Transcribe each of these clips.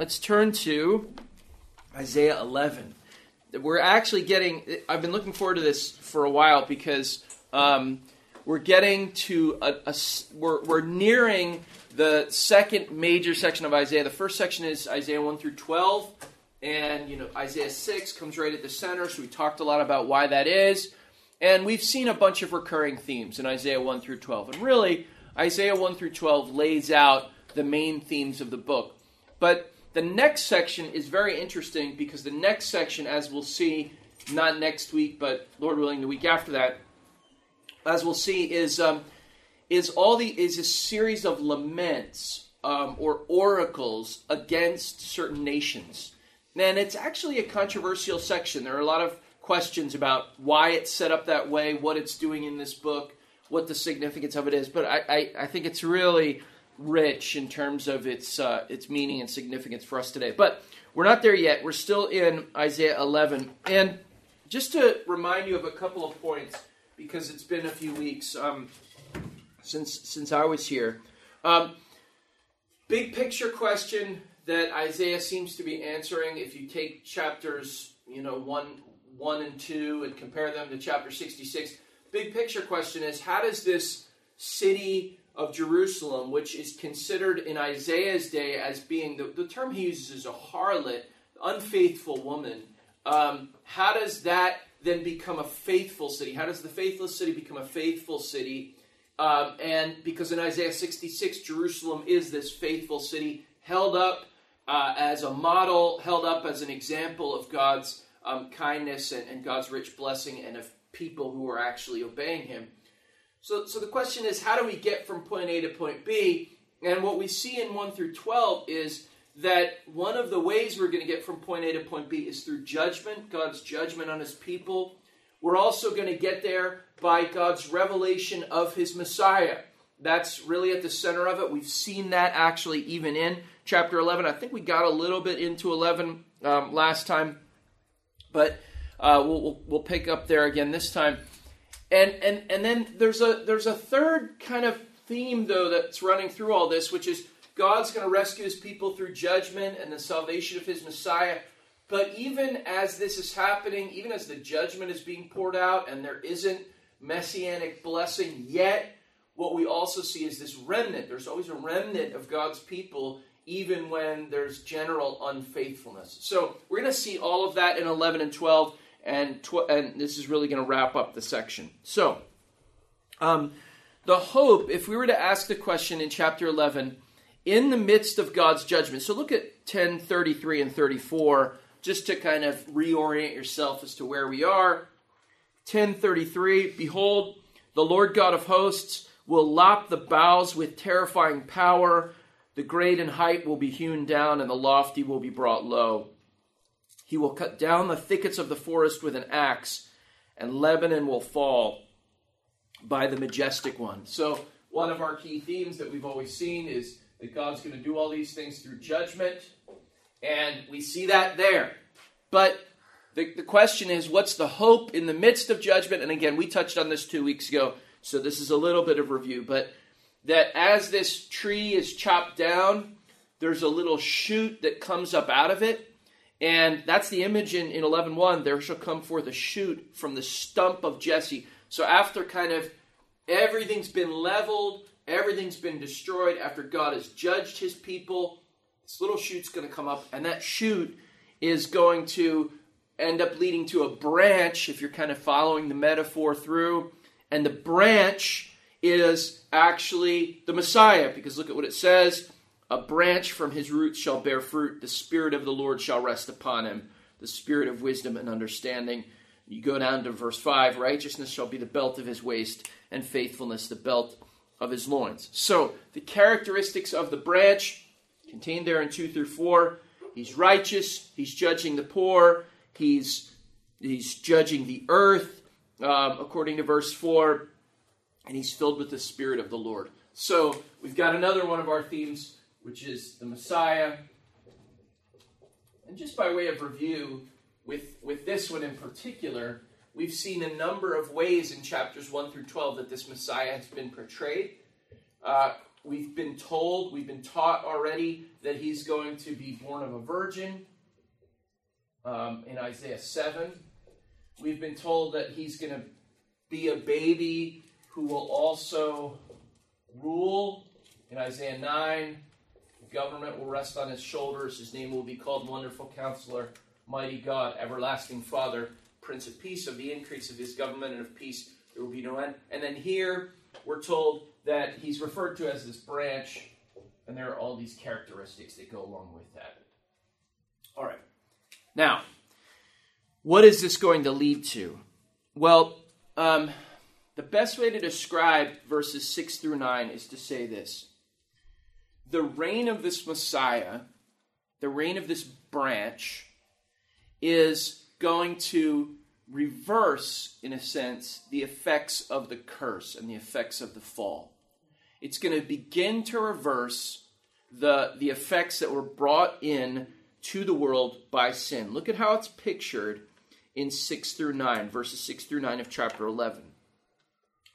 let's turn to Isaiah 11. We're actually getting, I've been looking forward to this for a while because um, we're getting to a, a we're, we're nearing the second major section of Isaiah. The first section is Isaiah 1 through 12. And, you know, Isaiah 6 comes right at the center, so we talked a lot about why that is. And we've seen a bunch of recurring themes in Isaiah 1 through 12. And really, Isaiah 1 through 12 lays out the main themes of the book. But the next section is very interesting because the next section, as we'll see, not next week, but Lord willing, the week after that, as we'll see, is um, is all the is a series of laments um, or oracles against certain nations. And it's actually a controversial section. There are a lot of questions about why it's set up that way, what it's doing in this book, what the significance of it is. But I, I, I think it's really rich in terms of its uh, its meaning and significance for us today. But we're not there yet. We're still in Isaiah 11, and just to remind you of a couple of points because it's been a few weeks um, since since I was here. Um, big picture question that Isaiah seems to be answering. If you take chapters, you know, one one and two, and compare them to chapter 66, big picture question is how does this city of Jerusalem, which is considered in Isaiah's day as being the, the term he uses is a harlot, unfaithful woman. Um, how does that then become a faithful city? How does the faithless city become a faithful city? Um, and because in Isaiah 66, Jerusalem is this faithful city held up uh, as a model, held up as an example of God's um, kindness and, and God's rich blessing and of people who are actually obeying Him. So, so the question is, how do we get from point A to point B? And what we see in 1 through 12 is that one of the ways we're going to get from point A to point B is through judgment, God's judgment on his people. We're also going to get there by God's revelation of his Messiah. That's really at the center of it. We've seen that actually even in chapter 11. I think we got a little bit into 11 um, last time, but uh, we'll, we'll, we'll pick up there again this time. And and and then there's a there's a third kind of theme though that's running through all this, which is God's going to rescue his people through judgment and the salvation of his Messiah. But even as this is happening, even as the judgment is being poured out and there isn't messianic blessing yet, what we also see is this remnant. There's always a remnant of God's people, even when there's general unfaithfulness. So we're going to see all of that in 11 and 12 and tw- and this is really going to wrap up the section. So, um, the hope, if we were to ask the question in chapter 11, in the midst of God's judgment. So look at 10, 33, and 34, just to kind of reorient yourself as to where we are. 1033, behold, the Lord God of hosts will lop the boughs with terrifying power. The great and height will be hewn down, and the lofty will be brought low. He will cut down the thickets of the forest with an axe, and Lebanon will fall by the majestic one. So, one of our key themes that we've always seen is that God's going to do all these things through judgment, and we see that there. But the, the question is, what's the hope in the midst of judgment? And again, we touched on this two weeks ago, so this is a little bit of review. But that as this tree is chopped down, there's a little shoot that comes up out of it and that's the image in, in 11.1. There shall come forth a shoot from the stump of Jesse. So after kind of everything's been leveled, everything's been destroyed, after God has judged his people, this little shoot's going to come up. And that shoot is going to end up leading to a branch, if you're kind of following the metaphor through. And the branch is actually the Messiah, because look at what it says a branch from his roots shall bear fruit. The Spirit of the Lord shall rest upon him. The Spirit of wisdom and understanding. You go down to verse 5 righteousness shall be the belt of his waist, and faithfulness the belt of his loins. So, the characteristics of the branch contained there in 2 through 4 he's righteous, he's judging the poor, he's, he's judging the earth, um, according to verse 4, and he's filled with the Spirit of the Lord. So, we've got another one of our themes which is the Messiah. And just by way of review, with, with this one in particular, we've seen a number of ways in chapters 1 through 12 that this Messiah has been portrayed. Uh, we've been told, we've been taught already that he's going to be born of a virgin um, in Isaiah 7. We've been told that he's going to be a baby who will also rule in Isaiah 9. Government will rest on his shoulders. His name will be called Wonderful Counselor, Mighty God, Everlasting Father, Prince of Peace. Of the increase of his government and of peace, there will be no end. And then here, we're told that he's referred to as this branch, and there are all these characteristics that go along with that. All right. Now, what is this going to lead to? Well, um, the best way to describe verses 6 through 9 is to say this The reign of this Messiah, the reign of this branch, is going to reverse, in a sense, the effects of the curse and the effects of the fall. It's going to begin to reverse the, the effects that were brought in to the world by sin. Look at how it's pictured in 6 through 9, verses 6 through 9 of chapter 11.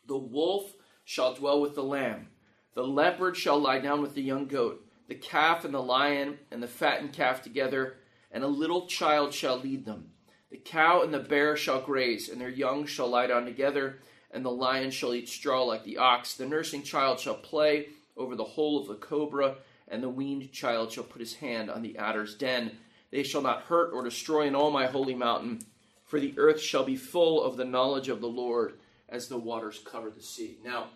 The wolf shall dwell with the lamb, the leopard shall lie down with the young goat, the calf and the lion and the fattened calf together, and a little child shall lead them. The cow and the bear shall graze, and their young shall lie down together, and the lion shall eat straw like the ox. The nursing child shall play over the hole of the cobra, and the weaned child shall put his hand on the adder's den. They shall not hurt or destroy in all my holy mountain, for the earth shall be full of the knowledge of the Lord as the waters cover the sea. Now,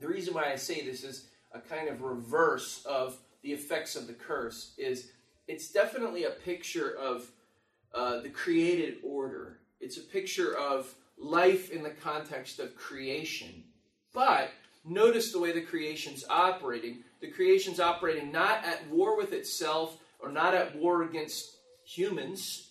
the reason why I say this is a kind of reverse of the effects of the curse is it's definitely a picture of uh, the created order. It's a picture of life in the context of creation. But notice the way the creation's operating. The creation's operating not at war with itself or not at war against humans,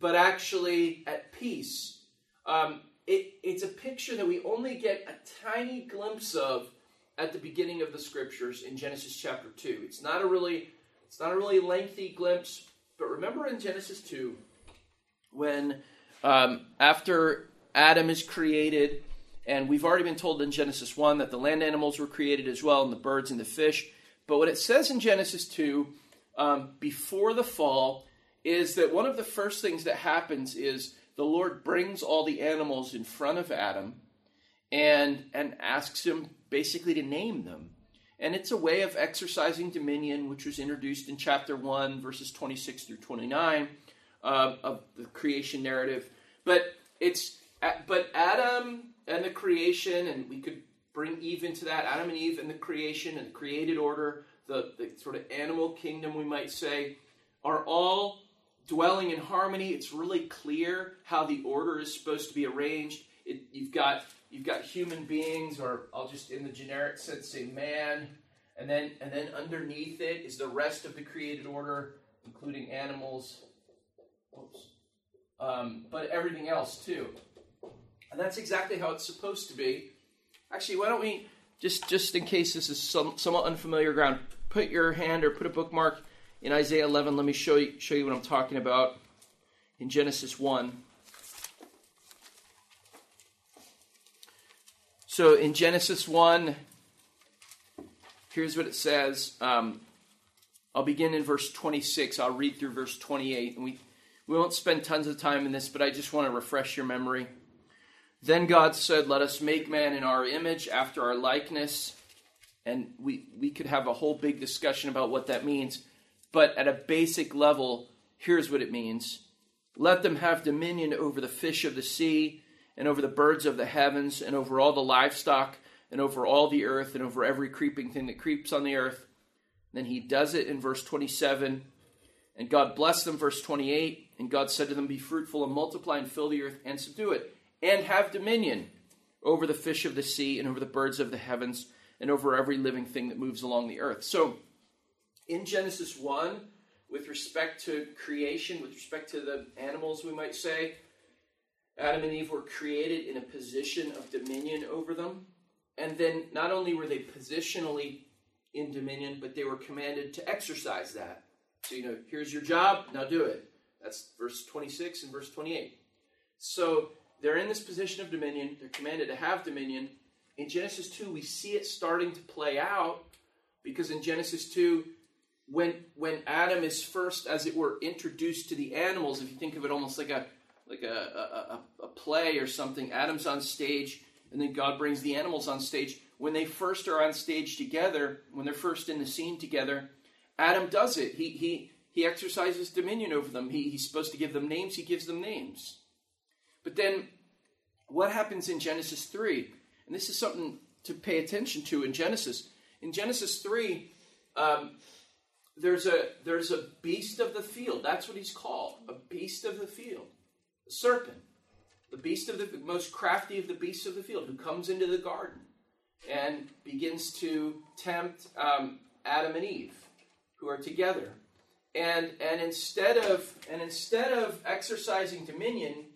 but actually at peace. Um, it, it's a picture that we only get a tiny glimpse of at the beginning of the scriptures in Genesis chapter 2. It's not a really it's not a really lengthy glimpse, but remember in Genesis 2 when um, after Adam is created, and we've already been told in Genesis 1 that the land animals were created as well, and the birds and the fish. But what it says in Genesis 2, um, before the fall, is that one of the first things that happens is the Lord brings all the animals in front of Adam and, and asks him basically to name them. And it's a way of exercising dominion, which was introduced in chapter 1, verses 26 through 29 uh, of the creation narrative. But it's but Adam and the creation, and we could bring Eve into that. Adam and Eve and the creation and the created order, the, the sort of animal kingdom, we might say, are all dwelling in harmony. It's really clear how the order is supposed to be arranged. It, you've got you've got human beings, or I'll just in the generic sense say man, and then and then underneath it is the rest of the created order, including animals. Um, but everything else too. And that's exactly how it's supposed to be. Actually, why don't we just just in case this is some, somewhat unfamiliar ground, put your hand or put a bookmark in Isaiah 11. Let me show you, show you what I'm talking about in Genesis 1. So in Genesis 1, here's what it says. Um, I'll begin in verse 26. I'll read through verse 28. And we, we won't spend tons of time in this, but I just want to refresh your memory. Then God said, Let us make man in our image, after our likeness. And we, we could have a whole big discussion about what that means. But at a basic level, here's what it means Let them have dominion over the fish of the sea, and over the birds of the heavens, and over all the livestock, and over all the earth, and over every creeping thing that creeps on the earth. Then he does it in verse 27. And God blessed them, verse 28. And God said to them, Be fruitful and multiply and fill the earth and subdue it, and have dominion over the fish of the sea, and over the birds of the heavens, and over every living thing that moves along the earth. So, in Genesis 1, with respect to creation, with respect to the animals, we might say, Adam and Eve were created in a position of dominion over them. And then not only were they positionally in dominion, but they were commanded to exercise that. So, you know, here's your job, now do it. That's verse 26 and verse 28. So, they're in this position of dominion, they're commanded to have dominion, in Genesis 2, we see it starting to play out because in Genesis 2, when when Adam is first, as it were, introduced to the animals, if you think of it almost like a like a, a, a play or something, Adam's on stage, and then God brings the animals on stage. When they first are on stage together, when they're first in the scene together, Adam does it. He he he exercises dominion over them. He, he's supposed to give them names. He gives them names. But then, what happens in Genesis three? And this is something to pay attention to in Genesis. In Genesis three, um, there's a there's a beast of the field. That's what he's called, a beast of the field, a serpent, the beast of the most crafty of the beasts of the field, who comes into the garden and begins to tempt um, Adam and Eve, who are together. And and instead of and instead of exercising dominion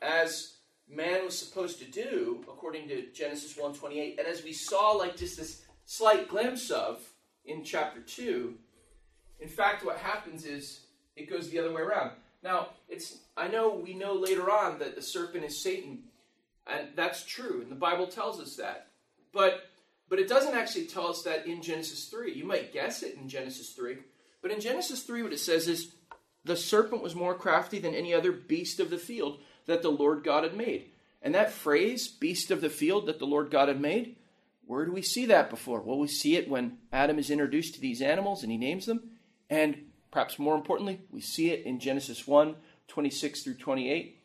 as man was supposed to do, according to Genesis 1:28, and as we saw like just this slight glimpse of in chapter 2, in fact, what happens is it goes the other way around. Now, it's I know we know later on that the serpent is Satan, and that's true, and the Bible tells us that. But but it doesn't actually tell us that in Genesis 3. You might guess it in Genesis 3, but in Genesis 3 what it says is the serpent was more crafty than any other beast of the field that the Lord God had made. And that phrase, beast of the field that the Lord God had made, where do we see that before? Well, we see it when Adam is introduced to these animals and he names them. And perhaps more importantly, we see it in Genesis 1 26 through 28.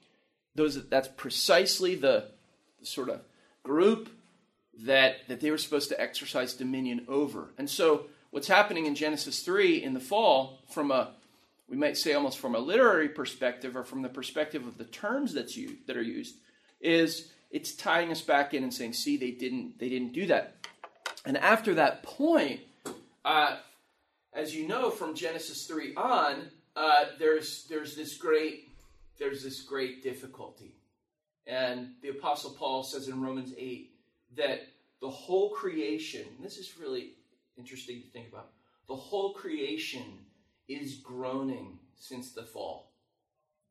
Those, that's precisely the, the sort of group that, that they were supposed to exercise dominion over. And so, what's happening in Genesis 3 in the fall, from a, we might say almost from a literary perspective or from the perspective of the terms that's used, that are used, is it's tying us back in and saying, see, they didn't, they didn't do that. And after that point, uh, as you know from Genesis 3 on, uh, there's, there's, this great, there's this great difficulty. And the Apostle Paul says in Romans 8 that the whole creation, this is really interesting to think about, the whole creation is groaning since the fall,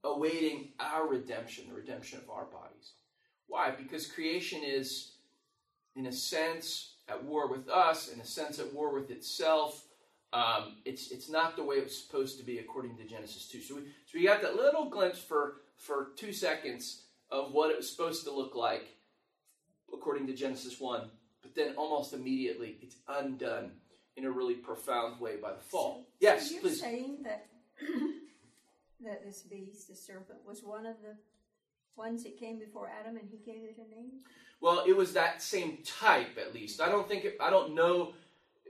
awaiting our redemption, the redemption of our bodies. Why? Because creation is, in a sense, at war with us, in a sense, at war with itself. Um, it's it's not the way it's supposed to be according to Genesis two. So we so we got that little glimpse for for two seconds of what it was supposed to look like according to Genesis one, but then almost immediately it's undone in a really profound way by the fall. So, yes, so you're please. saying that that this beast, the serpent, was one of the ones that came before Adam, and he gave it a name. Well, it was that same type, at least. I don't think it, I don't know.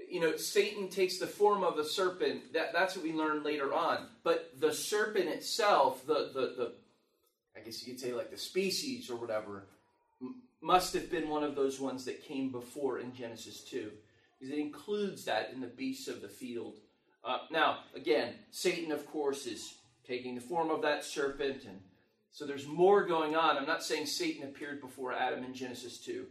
You know, Satan takes the form of a serpent. That that's what we learn later on. But the serpent itself, the the, the I guess you could say like the species or whatever, must have been one of those ones that came before in Genesis two, because it includes that in the beasts of the field. Uh, now, again, Satan, of course, is taking the form of that serpent and so there's more going on. I'm not saying Satan appeared before Adam in Genesis 2.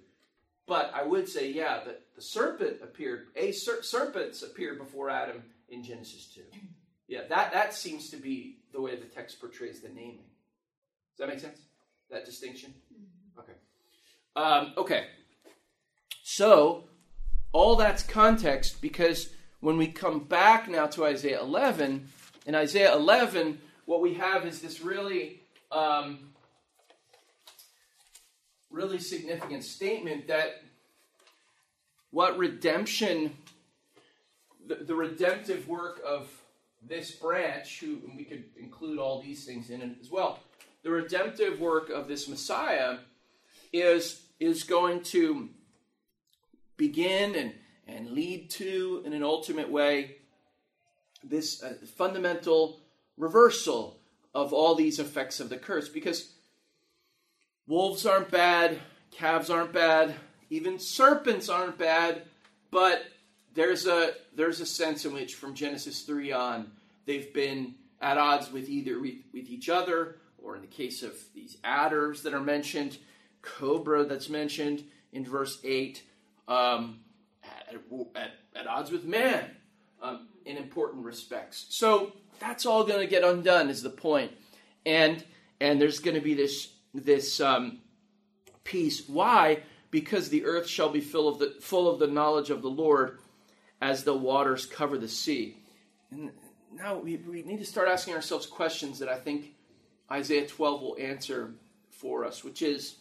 But I would say, yeah, that the serpent appeared, a ser- serpents appeared before Adam in Genesis 2. Yeah, that, that seems to be the way the text portrays the naming. Does that make sense? That distinction? Okay. Um, okay. So, all that's context because when we come back now to Isaiah 11, in Isaiah 11, what we have is this really um, really significant statement that what redemption, the, the redemptive work of this branch, who we could include all these things in it as well, the redemptive work of this Messiah is is going to begin and and lead to, in an ultimate way, this uh, fundamental reversal of all these effects of the curse. Because wolves aren't bad, calves aren't bad, even serpents aren't bad, but there's a there's a sense in which from Genesis 3 on they've been at odds with either with, each other or in the case of these adders that are mentioned, cobra that's mentioned in verse 8, um, at, at, at, odds with man um, in important respects. So that's all going to get undone is the point. And and there's going to be this this um, peace. Why because the earth shall be full of the full of the knowledge of the Lord as the waters cover the sea. And now we, we need to start asking ourselves questions that I think Isaiah 12 will answer for us, which is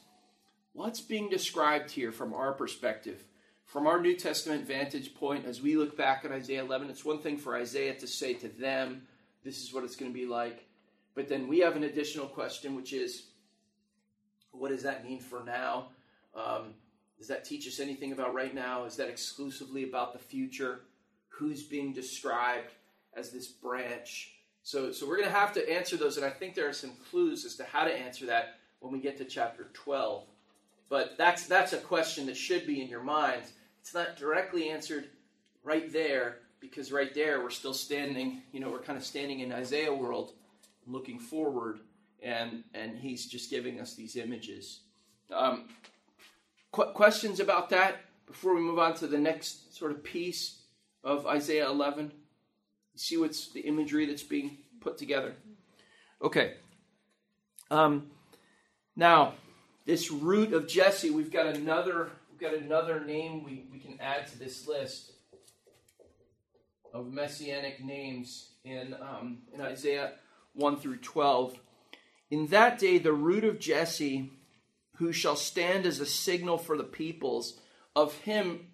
what's being described here from our perspective, from our New Testament vantage point as we look back at Isaiah 11. It's one thing for Isaiah to say to them, this is what it's going to be like. But then we have an additional question, which is, what does that mean for now? Um, does that teach us anything about right now? Is that exclusively about the future? Who's being described as this branch? So, so we're going to have to answer those, and I think there are some clues as to how to answer that when we get to chapter 12. But that's that's a question that should be in your minds. It's not directly answered right there because right there we're still standing. You know, we're kind of standing in Isaiah world, looking forward, and and he's just giving us these images. Um, qu- questions about that before we move on to the next sort of piece of Isaiah 11? See what's the imagery that's being put together? Okay. Um, now, this root of Jesse, we've got another we've got another name we, we can add to this list of messianic names in um, in Isaiah 1 through 12. In that day, the root of Jesse who shall stand as a signal for the peoples. Of him,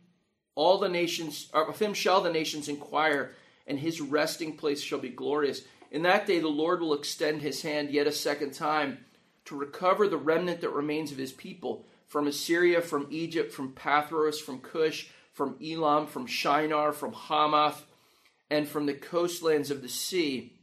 all the nations, of him shall the nations inquire, and his resting place shall be glorious. In that day, the Lord will extend his hand yet a second time to recover the remnant that remains of his people from Assyria, from Egypt, from Pathros, from Cush, from Elam, from Shinar, from Hamath, and from the coastlands of the sea.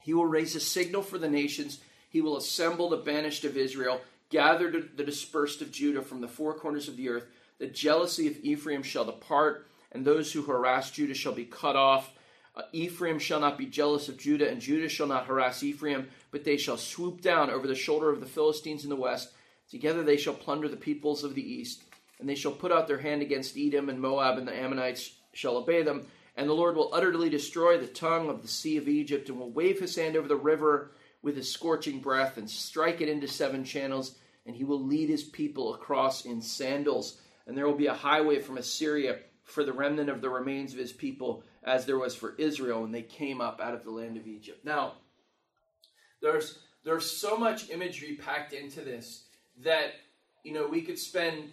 He will raise a signal for the nations. He will assemble the banished of Israel gathered the dispersed of Judah from the four corners of the earth. The jealousy of Ephraim shall depart, and those who harass Judah shall be cut off. Uh, Ephraim shall not be jealous of Judah, and Judah shall not harass Ephraim, but they shall swoop down over the shoulder of the Philistines in the west. Together they shall plunder the peoples of the east, and they shall put out their hand against Edom and Moab, and the Ammonites shall obey them. And the Lord will utterly destroy the tongue of the sea of Egypt, and will wave his hand over the river with his scorching breath, and strike it into seven channels and he will lead his people across in sandals. And there will be a highway from Assyria for the remnant of the remains of his people, as there was for Israel when they came up out of the land of Egypt. Now, there's there's so much imagery packed into this that you know we could spend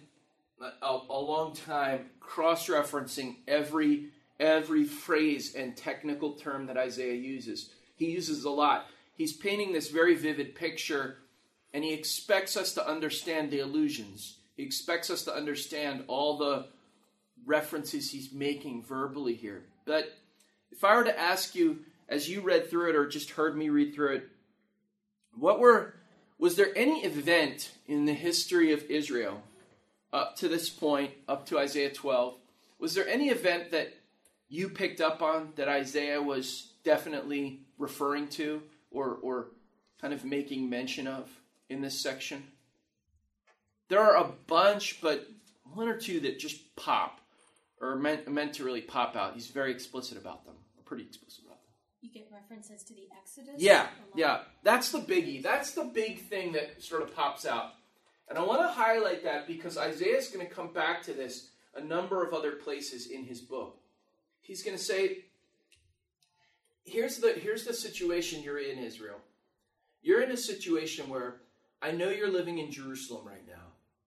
a, a long time cross-referencing every every phrase and technical term that Isaiah uses. He uses a lot. He's painting this very vivid picture and he expects us to understand the allusions. He expects us to understand all the references he's making verbally here. But if I were to ask you, as you read through it or just heard me read through it, what were was there any event in the history of Israel up to this point, up to Isaiah 12, was there any event that you picked up on that Isaiah was definitely referring to or, or kind of making mention of? In this section. There are a bunch, but one or two that just pop or meant, meant to really pop out. He's very explicit about them, pretty explicit about them. You get references to the Exodus? Yeah, yeah. That's the biggie. That's the big thing that sort of pops out. And I want to highlight that because Isaiah is going to come back to this a number of other places in his book. He's going to say, here's the, here's the situation you're in, Israel. You're in a situation where I know you're living in Jerusalem right now.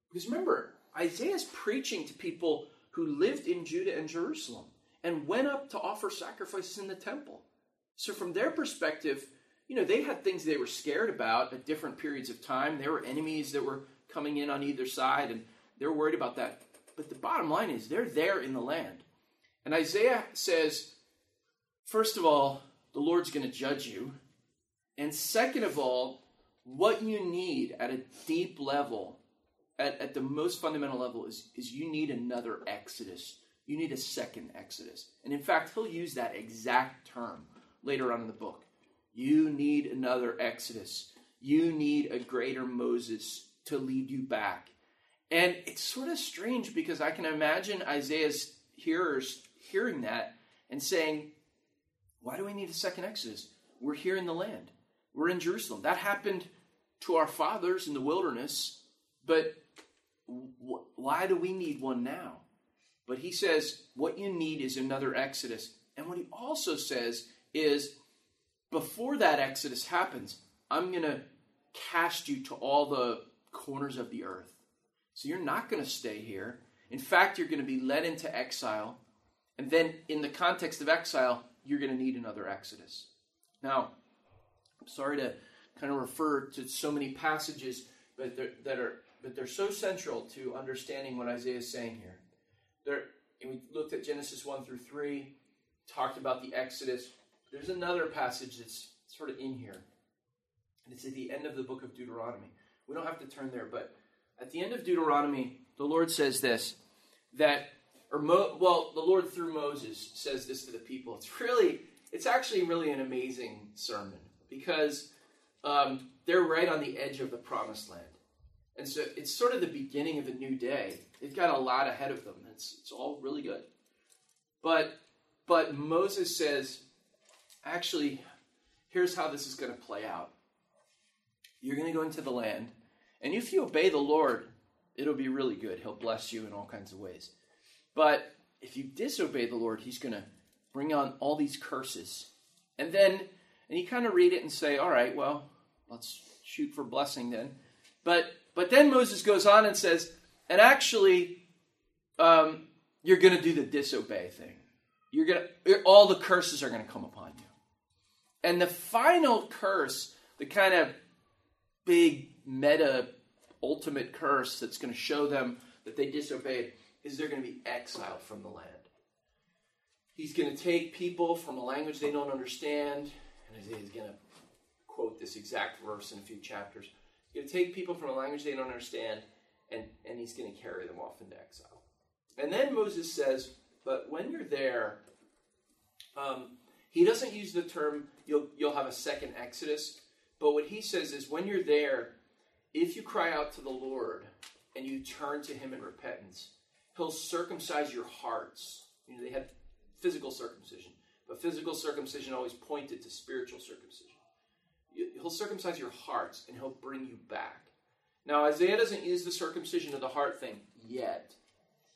Because remember, Isaiah's preaching to people who lived in Judah and Jerusalem and went up to offer sacrifices in the temple. So, from their perspective, you know, they had things they were scared about at different periods of time. There were enemies that were coming in on either side, and they were worried about that. But the bottom line is, they're there in the land. And Isaiah says, first of all, the Lord's going to judge you. And second of all, what you need at a deep level, at, at the most fundamental level, is, is you need another Exodus. You need a second Exodus. And in fact, he'll use that exact term later on in the book. You need another Exodus. You need a greater Moses to lead you back. And it's sort of strange because I can imagine Isaiah's hearers hearing that and saying, Why do we need a second Exodus? We're here in the land. We're in Jerusalem. That happened to our fathers in the wilderness, but wh- why do we need one now? But he says, what you need is another Exodus. And what he also says is, before that Exodus happens, I'm going to cast you to all the corners of the earth. So you're not going to stay here. In fact, you're going to be led into exile. And then, in the context of exile, you're going to need another Exodus. Now, I'm sorry to kind of refer to so many passages, but that are but they're so central to understanding what Isaiah is saying here. There, we looked at Genesis one through three, talked about the Exodus. There's another passage that's sort of in here, and it's at the end of the book of Deuteronomy. We don't have to turn there, but at the end of Deuteronomy, the Lord says this that or Mo, well, the Lord through Moses says this to the people. It's really, it's actually really an amazing sermon because um, they're right on the edge of the promised land, and so it's sort of the beginning of a new day. They've got a lot ahead of them. It's it's all really good, but but Moses says, actually, here's how this is going to play out. You're going to go into the land, and if you obey the Lord, it'll be really good. He'll bless you in all kinds of ways. But if you disobey the Lord, He's going to bring on all these curses. And then, and you kind of read it and say, all right, well, let's shoot for blessing then. But but then Moses goes on and says, and actually, um, you're going to do the disobey thing. You're going to all the curses are going to come upon you. And the final curse, the kind of big meta ultimate curse that's going to show them that they disobeyed, is they're going to be exiled from the land. He's going to take people from a language they don't understand, and he's going to quote this exact verse in a few chapters. He's going to take people from a language they don't understand, and, and he's going to carry them off into exile. And then Moses says, but when you're there, um, he doesn't use the term you'll, you'll have a second Exodus, but what he says is when you're there, if you cry out to the Lord and you turn to him in repentance, He'll circumcise your hearts. You know, they had physical circumcision, but physical circumcision always pointed to spiritual circumcision. He'll circumcise your hearts and he'll bring you back. Now, Isaiah doesn't use the circumcision of the heart thing yet,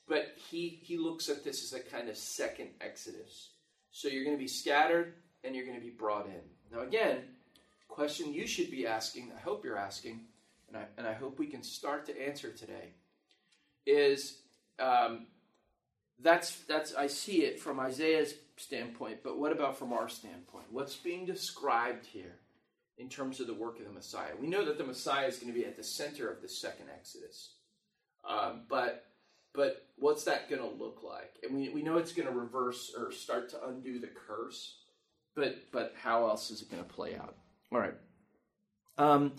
but he, he looks at this as a kind of second exodus. So you're going to be scattered and you're going to be brought in. Now, again, question you should be asking, I hope you're asking, and I, and I hope we can start to answer today, is um, that's that's I see it from Isaiah's standpoint, but what about from our standpoint? What's being described here in terms of the work of the Messiah? We know that the Messiah is going to be at the center of the second Exodus, um, but but what's that going to look like? And we, we know it's going to reverse or start to undo the curse, but but how else is it going to play out? All right. Um,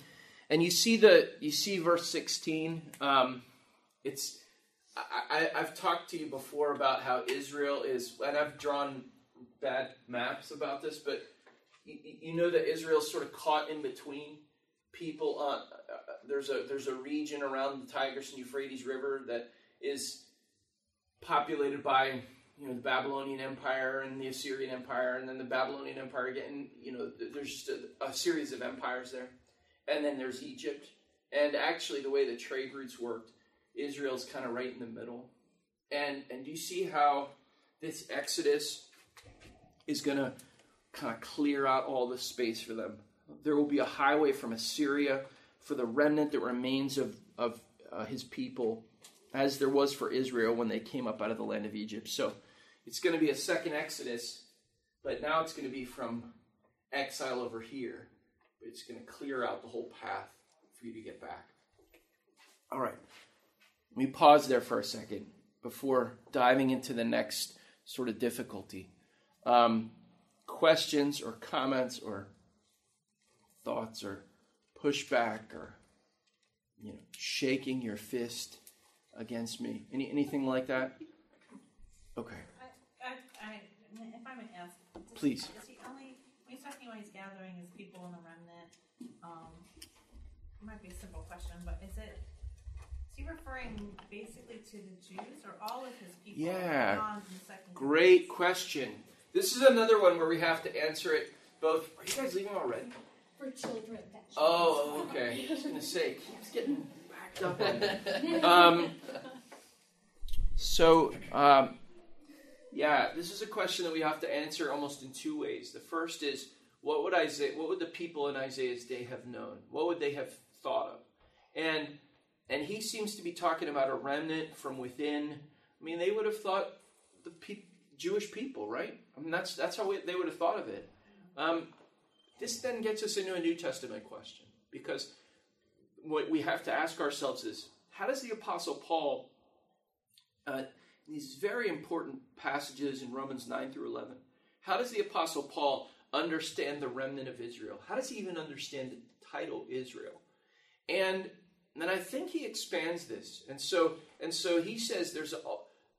and you see the you see verse sixteen. Um, it's I, have talked to you before about how Israel is, and I've drawn bad maps about this, but you, know that Israel's sort of caught in between people. Uh, uh, there's a there's a region around the Tigris and Euphrates River that is populated by you know the Babylonian Empire and the Assyrian Empire, and then the Babylonian Empire again. You know, there's just a, a series of empires there, and then there's Egypt. And actually, the way the trade routes worked Israel's kind of right in the middle. And and do you see how this Exodus is going to kind of clear out all the space for them? There will be a highway from Assyria for the remnant that remains of of uh, his people, as there was for Israel when they came up out of the land of Egypt. So it's going to be a second Exodus, but now it's going to be from exile over here. But it's going to clear out the whole path for you to get back. All right. Let me pause there for a second before diving into the next sort of difficulty. Um, questions or comments or thoughts or pushback or you know shaking your fist against me any anything like that okay I, I, I, if I may ask please is he only when he's talking about he's gathering his people in the remnant um, it might be a simple question but is it he referring basically to the Jews or all of his people? Yeah. Great question. This is another one where we have to answer it both. Are you guys leaving already? For children. Oh, okay. I was going to say, keeps getting back Dump on me. um, so, um, yeah, this is a question that we have to answer almost in two ways. The first is, what would Isaiah, what would the people in Isaiah's day have known? What would they have thought of? And and he seems to be talking about a remnant from within. I mean, they would have thought the pe- Jewish people, right? I mean, that's that's how we, they would have thought of it. Um, this then gets us into a New Testament question because what we have to ask ourselves is, how does the Apostle Paul, uh, these very important passages in Romans nine through eleven, how does the Apostle Paul understand the remnant of Israel? How does he even understand the title Israel? And then I think he expands this, and so and so he says there's a,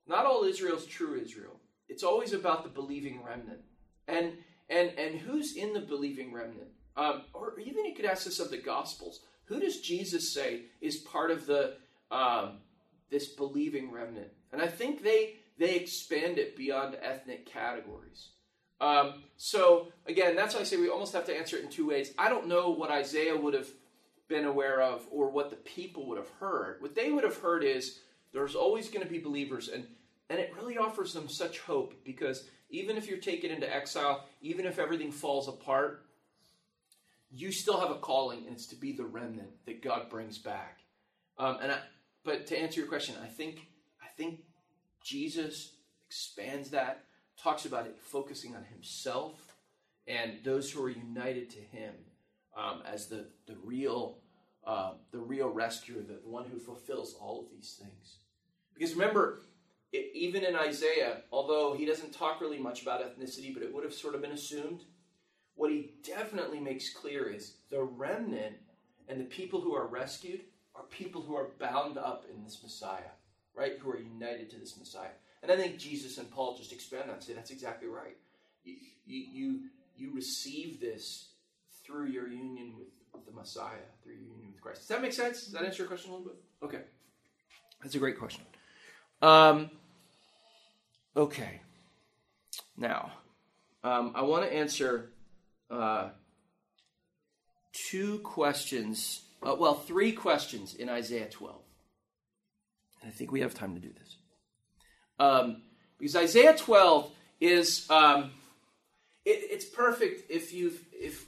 not all Israel's true Israel. It's always about the believing remnant, and and and who's in the believing remnant? Um, or even you could ask this of the Gospels. Who does Jesus say is part of the um, this believing remnant? And I think they they expand it beyond ethnic categories. Um, so again, that's why I say we almost have to answer it in two ways. I don't know what Isaiah would have been aware of or what the people would have heard. What they would have heard is there's always going to be believers, and and it really offers them such hope because even if you're taken into exile, even if everything falls apart, you still have a calling, and it's to be the remnant that God brings back. Um, and I, but to answer your question, I think I think Jesus expands that, talks about it focusing on Himself and those who are united to Him um, as the the real uh, the real rescuer, the, the one who fulfills all of these things. Because remember, it, even in Isaiah, although he doesn't talk really much about ethnicity, but it would have sort of been assumed, what he definitely makes clear is the remnant and the people who are rescued are people who are bound up in this Messiah, right? Who are united to this Messiah. And I think Jesus and Paul just expand on that and say that's exactly right. You, you, you, receive this through your union with the Messiah, through your union with Christ. Does that make sense? Does that answer your question a little bit? Okay. That's a great question. Um, okay. Now, um, I want to answer uh, two questions, uh, well, three questions in Isaiah 12. And I think we have time to do this. Um, because Isaiah 12 is, um, it, it's perfect if you've, if,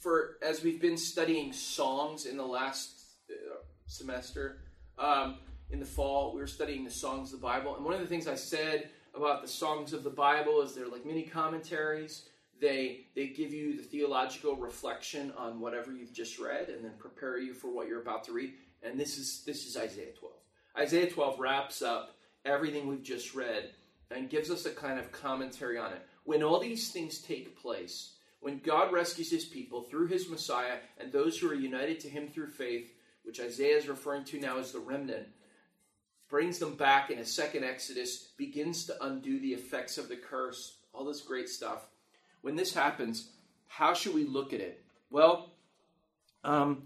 for, as we've been studying songs in the last uh, semester, um, in the fall, we were studying the songs of the Bible. And one of the things I said about the songs of the Bible is they're like mini commentaries. They they give you the theological reflection on whatever you've just read, and then prepare you for what you're about to read. And this is this is Isaiah 12. Isaiah 12 wraps up everything we've just read and gives us a kind of commentary on it. When all these things take place, when God rescues His people through His Messiah and those who are united to Him through faith, which Isaiah is referring to now as the remnant, brings them back in a second Exodus, begins to undo the effects of the curse, all this great stuff. When this happens, how should we look at it? Well, um,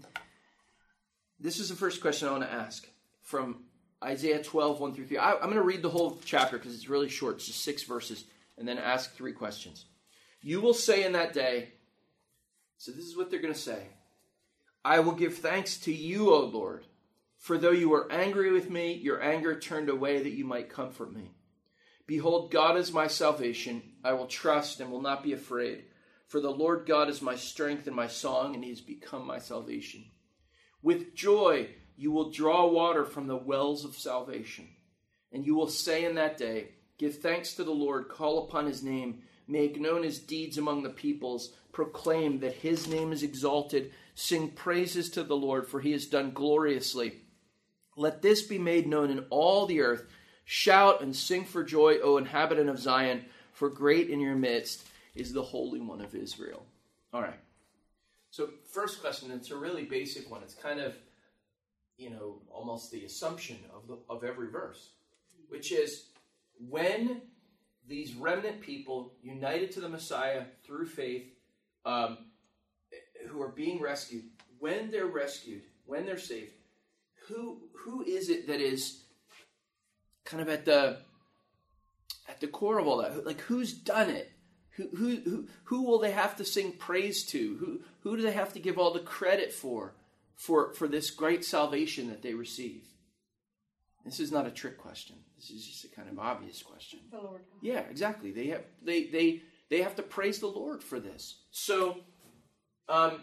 this is the first question I want to ask from Isaiah 12, 1 through 3. I, am going to read the whole chapter because it's really short, it's just six verses, and then ask three questions. You will say in that day, so this is what they're going to say I will give thanks to you, O Lord for though you were angry with me, your anger turned away that you might comfort me. Behold, God is my salvation. I will trust and will not be afraid. For the Lord God is my strength and my song, and he has become my salvation. With joy you will draw water from the wells of salvation. And you will say in that day, Give thanks to the Lord, call upon his name, make known his deeds among the peoples, proclaim that his name is exalted, sing praises to the Lord, for he has done gloriously. Let this be made known in all the earth. Shout and sing for joy, O inhabitant of Zion, for great in your midst is the Holy One of Israel. All right. So, first question, it's a really basic one. It's kind of, you know, almost the assumption of, the, of every verse, which is when these remnant people, united to the Messiah through faith, um, who are being rescued, when they're rescued, when they're saved, who who is it that is kind of at the at the core of all that? Like who's done it? Who who who, who will they have to sing praise to? Who who do they have to give all the credit for for, for this great salvation that they receive? This is not a trick question. This is just a kind of obvious question. The Lord. Yeah, exactly. They have they they they have to praise the Lord for this. So, um,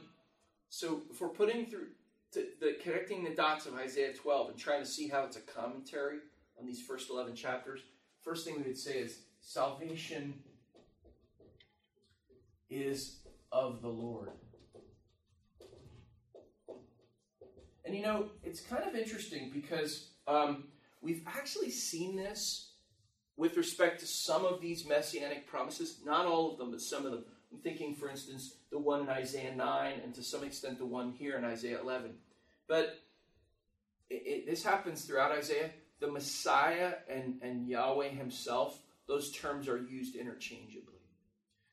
so for putting through to, the connecting the dots of Isaiah 12 and trying to see how it's a commentary on these first 11 chapters, first thing we would say is salvation is of the Lord. And you know, it's kind of interesting because um, we've actually seen this with respect to some of these messianic promises, not all of them, but some of them. I'm thinking, for instance, the one in Isaiah 9, and to some extent the one here in Isaiah 11. But it, it, this happens throughout Isaiah. The Messiah and, and Yahweh Himself, those terms are used interchangeably.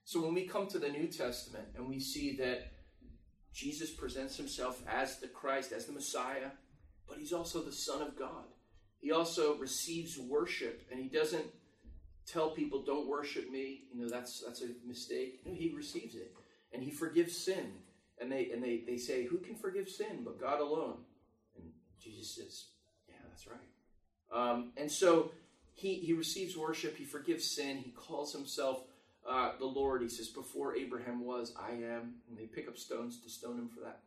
So when we come to the New Testament and we see that Jesus presents Himself as the Christ, as the Messiah, but He's also the Son of God. He also receives worship, and He doesn't tell people, "Don't worship me." You know that's that's a mistake. He receives it, and He forgives sin and they and they, they say, Who can forgive sin but God alone? And Jesus says, Yeah, that's right. Um, and so he, he receives worship, he forgives sin, he calls himself uh, the Lord. He says, Before Abraham was, I am. And they pick up stones to stone him for that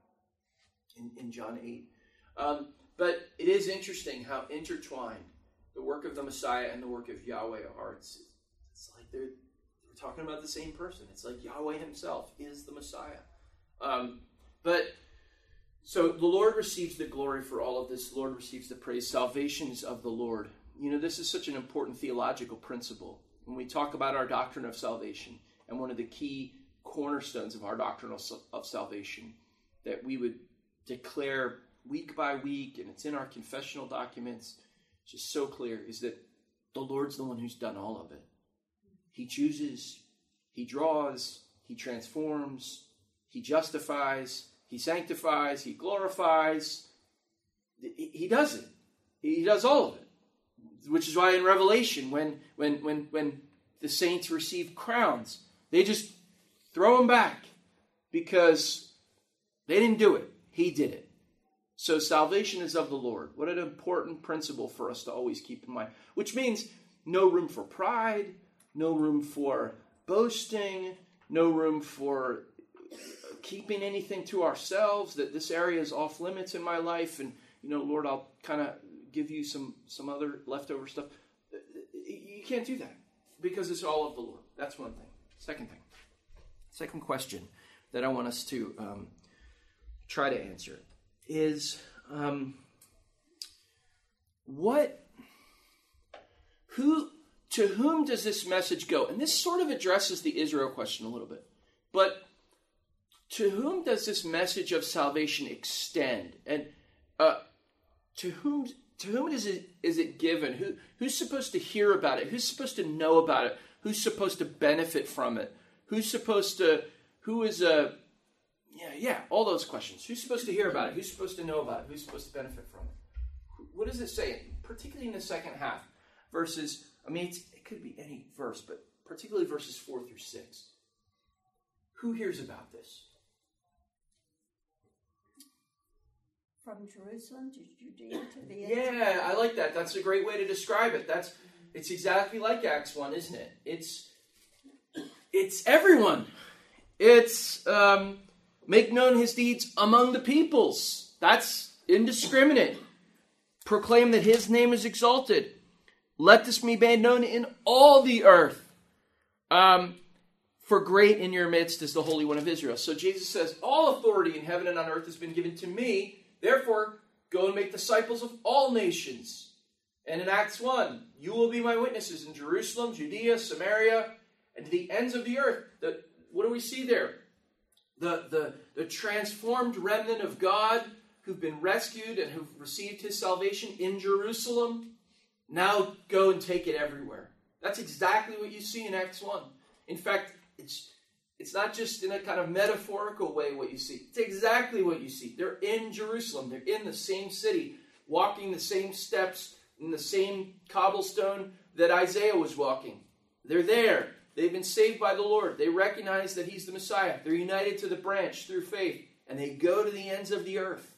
in, in John 8. Um, but it is interesting how intertwined the work of the Messiah and the work of Yahweh are. It's, it's like they're, they're talking about the same person. It's like Yahweh himself is the Messiah. Um, but so the Lord receives the glory for all of this. The Lord receives the praise. Salvation is of the Lord. You know, this is such an important theological principle. When we talk about our doctrine of salvation, and one of the key cornerstones of our doctrine of salvation that we would declare week by week, and it's in our confessional documents, just so clear, is that the Lord's the one who's done all of it. He chooses, He draws, He transforms, he justifies, he sanctifies, he glorifies. He does it. He does all of it. Which is why in Revelation, when when when when the saints receive crowns, they just throw them back because they didn't do it. He did it. So salvation is of the Lord. What an important principle for us to always keep in mind. Which means no room for pride, no room for boasting, no room for keeping anything to ourselves, that this area is off limits in my life, and you know, Lord, I'll kind of give you some some other leftover stuff. You can't do that because it's all of the Lord. That's one thing. Second thing, second question that I want us to um, try to answer is um, what, who, to whom does this message go? And this sort of addresses the Israel question a little bit, but to whom does this message of salvation extend? And uh, to whom to whom is it is it given? Who who's supposed to hear about it? Who's supposed to know about it? Who's supposed to benefit from it? Who's supposed to who is a yeah yeah all those questions. Who's supposed to hear about it? Who's supposed to know about it? Who's supposed to benefit from it? What does it say? Particularly in the second half, verses. I mean, it could be any verse, but particularly verses four through six. Who hears about this? from Jerusalem to Judea to the Yeah, I like that. That's a great way to describe it. That's it's exactly like Acts one, isn't it? It's it's everyone. It's um, make known his deeds among the peoples. That's indiscriminate. Proclaim that his name is exalted. Let this be made known in all the earth. Um, for great in your midst is the Holy One of Israel. So Jesus says, All authority in heaven and on earth has been given to me. Therefore, go and make disciples of all nations. And in Acts 1, you will be my witnesses in Jerusalem, Judea, Samaria, and to the ends of the earth. The, what do we see there? The, the, the transformed remnant of God who've been rescued and who've received his salvation in Jerusalem. Now go and take it everywhere. That's exactly what you see in Acts 1. In fact, it's it's not just in a kind of metaphorical way what you see. It's exactly what you see. They're in Jerusalem. They're in the same city, walking the same steps in the same cobblestone that Isaiah was walking. They're there. They've been saved by the Lord. They recognize that He's the Messiah. They're united to the branch through faith, and they go to the ends of the earth.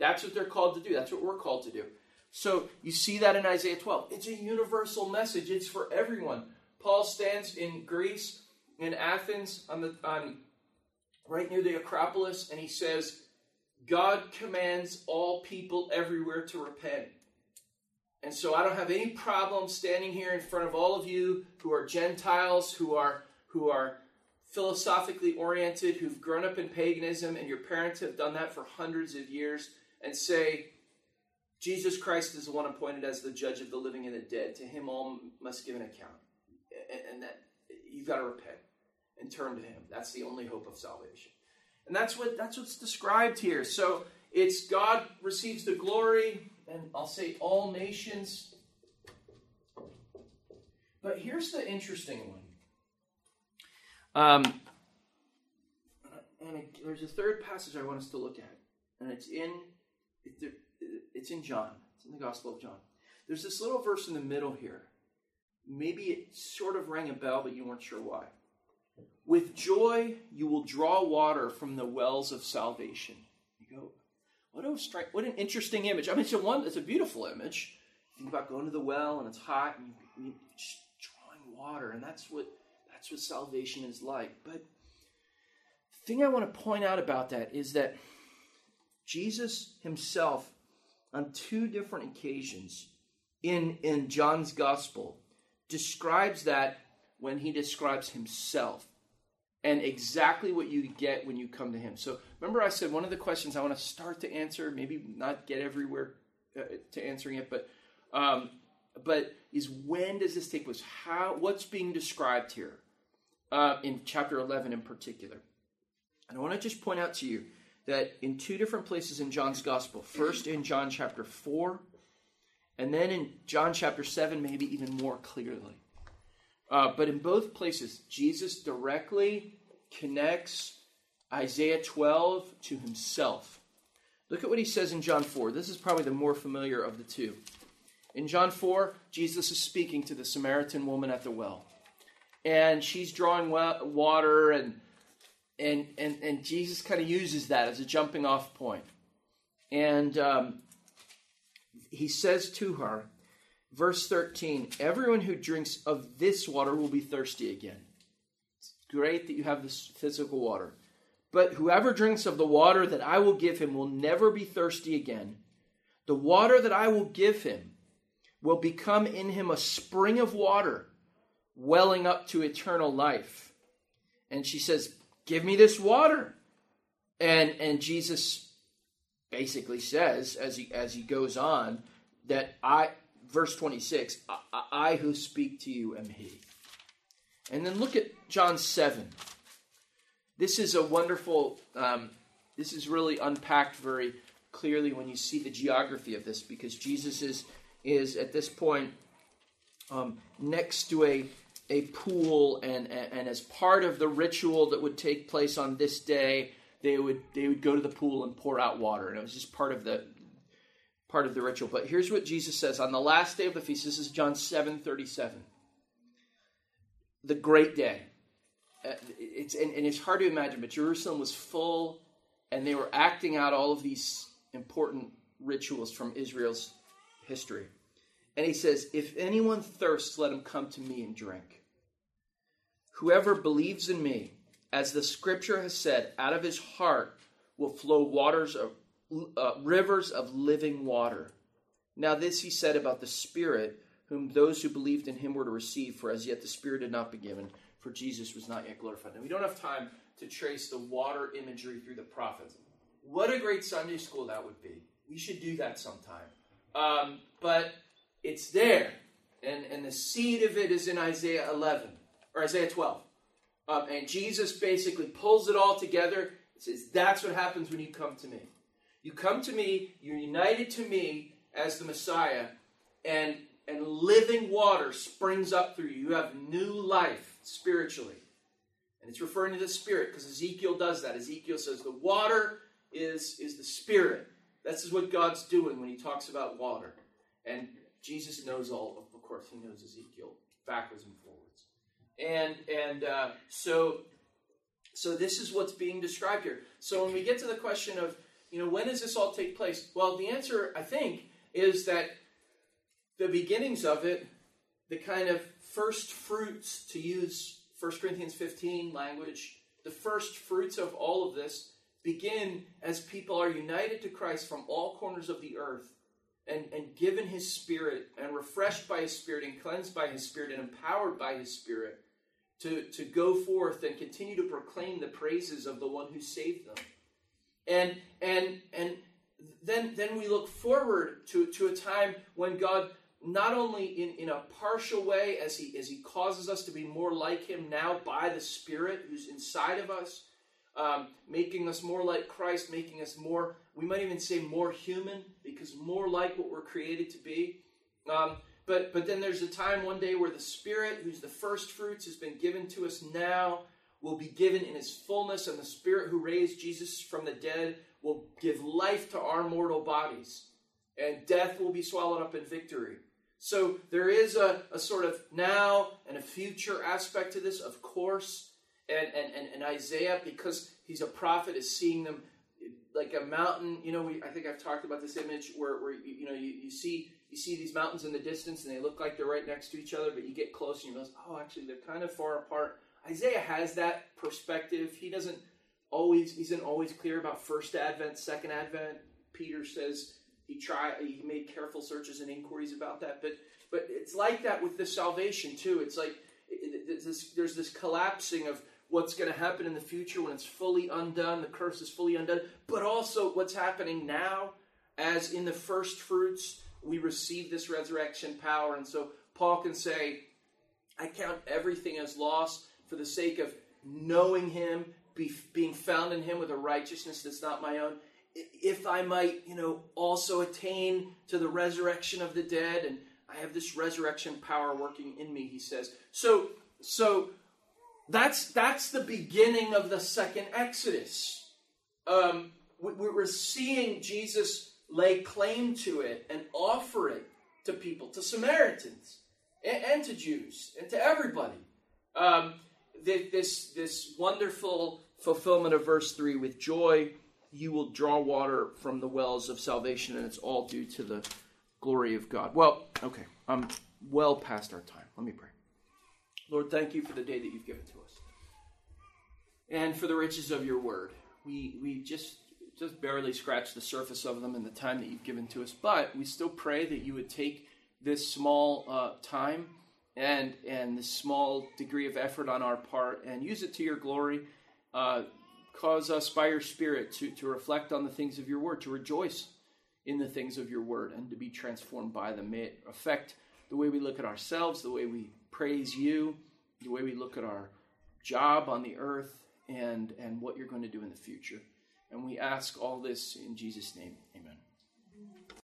That's what they're called to do. That's what we're called to do. So you see that in Isaiah 12. It's a universal message. It's for everyone. Paul stands in Greece, in Athens, on the on right near the Acropolis, and he says, God commands all people everywhere to repent. And so I don't have any problem standing here in front of all of you who are Gentiles, who are who are philosophically oriented, who've grown up in paganism, and your parents have done that for hundreds of years, and say, Jesus Christ is the one appointed as the judge of the living and the dead. To him all must give an account. And that you've got to repent and turn to him. That's the only hope of salvation. And that's what that's what's described here. So it's God receives the glory, and I'll say all nations. But here's the interesting one. Um, and it, there's a third passage I want us to look at, and it's in it's in John. It's in the Gospel of John. There's this little verse in the middle here. Maybe it sort of rang a bell, but you weren't sure why. With joy, you will draw water from the wells of salvation. What a strike! What an interesting image. I mean, it's a one. It's a beautiful image. Think about going to the well and it's hot and you, you just drawing water, and that's what that's what salvation is like. But the thing I want to point out about that is that Jesus Himself, on two different occasions in in John's Gospel, describes that when he describes Himself and exactly what you get when you come to him. So remember, I said one of the questions I want to start to answer, maybe not get everywhere uh, to answering it, but um, but is when does this take place? How what's being described here uh, in chapter eleven in particular? And I want to just point out to you that in two different places in John's gospel, first in John chapter four, and then in John chapter seven, maybe even more clearly. Uh, but in both places, Jesus directly connects Isaiah 12 to himself. Look at what he says in John 4. This is probably the more familiar of the two. In John 4, Jesus is speaking to the Samaritan woman at the well. And she's drawing water, and, and, and, and Jesus kind of uses that as a jumping off point. And um, he says to her, Verse 13 Everyone who drinks of this water will be thirsty again. It's great that you have this physical water. But whoever drinks of the water that I will give him will never be thirsty again. The water that I will give him will become in him a spring of water welling up to eternal life. And she says, Give me this water. And, and Jesus basically says, as he, as he goes on, that I, verse 26 I, I, who speak to you am he. And then look at John 7. This is a wonderful, um, this is really unpacked very clearly when you see the geography of this because Jesus is, is at this point um, next to a, a pool, and, and, and as part of the ritual that would take place on this day, they would, they would go to the pool and pour out water. And it was just part of the, part of the ritual. But here's what Jesus says on the last day of the feast. This is John 7 37. The great day. Uh, it's, and, and it's hard to imagine, but Jerusalem was full, and they were acting out all of these important rituals from Israel's history. And he says, If anyone thirsts, let him come to me and drink. Whoever believes in me, as the scripture has said, out of his heart will flow waters of uh, rivers of living water. Now, this he said about the Spirit, whom those who believed in him were to receive, for as yet the Spirit had not been given, for Jesus was not yet glorified. Now, we don't have time to trace the water imagery through the prophets. What a great Sunday school that would be. We should do that sometime. Um, but it's there, and, and the seed of it is in Isaiah 11, or Isaiah 12. Um, and Jesus basically pulls it all together. Says, That's what happens when you come to me. You come to me, you're united to me as the Messiah, and, and living water springs up through you. You have new life spiritually. And it's referring to the Spirit because Ezekiel does that. Ezekiel says the water is, is the Spirit. This is what God's doing when he talks about water. And Jesus knows all, of course, he knows Ezekiel backwards and forwards. And, and uh, so, so this is what's being described here. So when we get to the question of you know, when does this all take place? Well, the answer, I think, is that the beginnings of it, the kind of first fruits, to use 1 Corinthians 15 language, the first fruits of all of this begin as people are united to Christ from all corners of the earth and, and given his spirit and refreshed by his spirit and cleansed by his spirit and empowered by his spirit to, to go forth and continue to proclaim the praises of the one who saved them. And and and then then we look forward to, to a time when God not only in, in a partial way as he as he causes us to be more like him now by the Spirit who's inside of us, um, making us more like Christ, making us more, we might even say more human, because more like what we're created to be. Um, but but then there's a time one day where the Spirit, who's the first fruits, has been given to us now, will be given in his fullness, and the Spirit who raised Jesus from the dead will give life to our mortal bodies, and death will be swallowed up in victory. So there is a, a sort of now and a future aspect to this, of course. And, and, and, and Isaiah, because he's a prophet, is seeing them like a mountain. You know, we, I think I've talked about this image where, where you, you know you, you see you see these mountains in the distance and they look like they're right next to each other, but you get close and you realize, oh, actually they're kind of far apart. Isaiah has that perspective. He doesn't always isn't always clear about first advent, second advent. Peter says he tried he made careful searches and inquiries about that. But but it's like that with the salvation too. It's like this, there's this collapsing of what's going to happen in the future when it's fully undone, the curse is fully undone, but also what's happening now as in the first fruits we receive this resurrection power. And so Paul can say, I count everything as lost for the sake of knowing him, be, being found in him with a righteousness that's not my own. If I might, you know, also attain to the resurrection of the dead, and I have this resurrection power working in me, he says. So, so that's that's the beginning of the second Exodus. Um, we, we're seeing Jesus lay claim to it and offer it to people, to Samaritans, and, and to Jews, and to everybody. Um, this this wonderful fulfillment of verse three with joy you will draw water from the wells of salvation and it's all due to the glory of god. Well okay i'm well past our time. Let me pray. Lord thank you for the day that you've given to us and for the riches of your word. We we just just barely scratched the surface of them in the time that you've given to us but we still pray that you would take this small uh, time and and this small degree of effort on our part and use it to your glory. Uh, cause us by your Spirit to, to reflect on the things of your word, to rejoice in the things of your word, and to be transformed by them. May it affect the way we look at ourselves, the way we praise you, the way we look at our job on the earth, and, and what you're going to do in the future. And we ask all this in Jesus' name. Amen.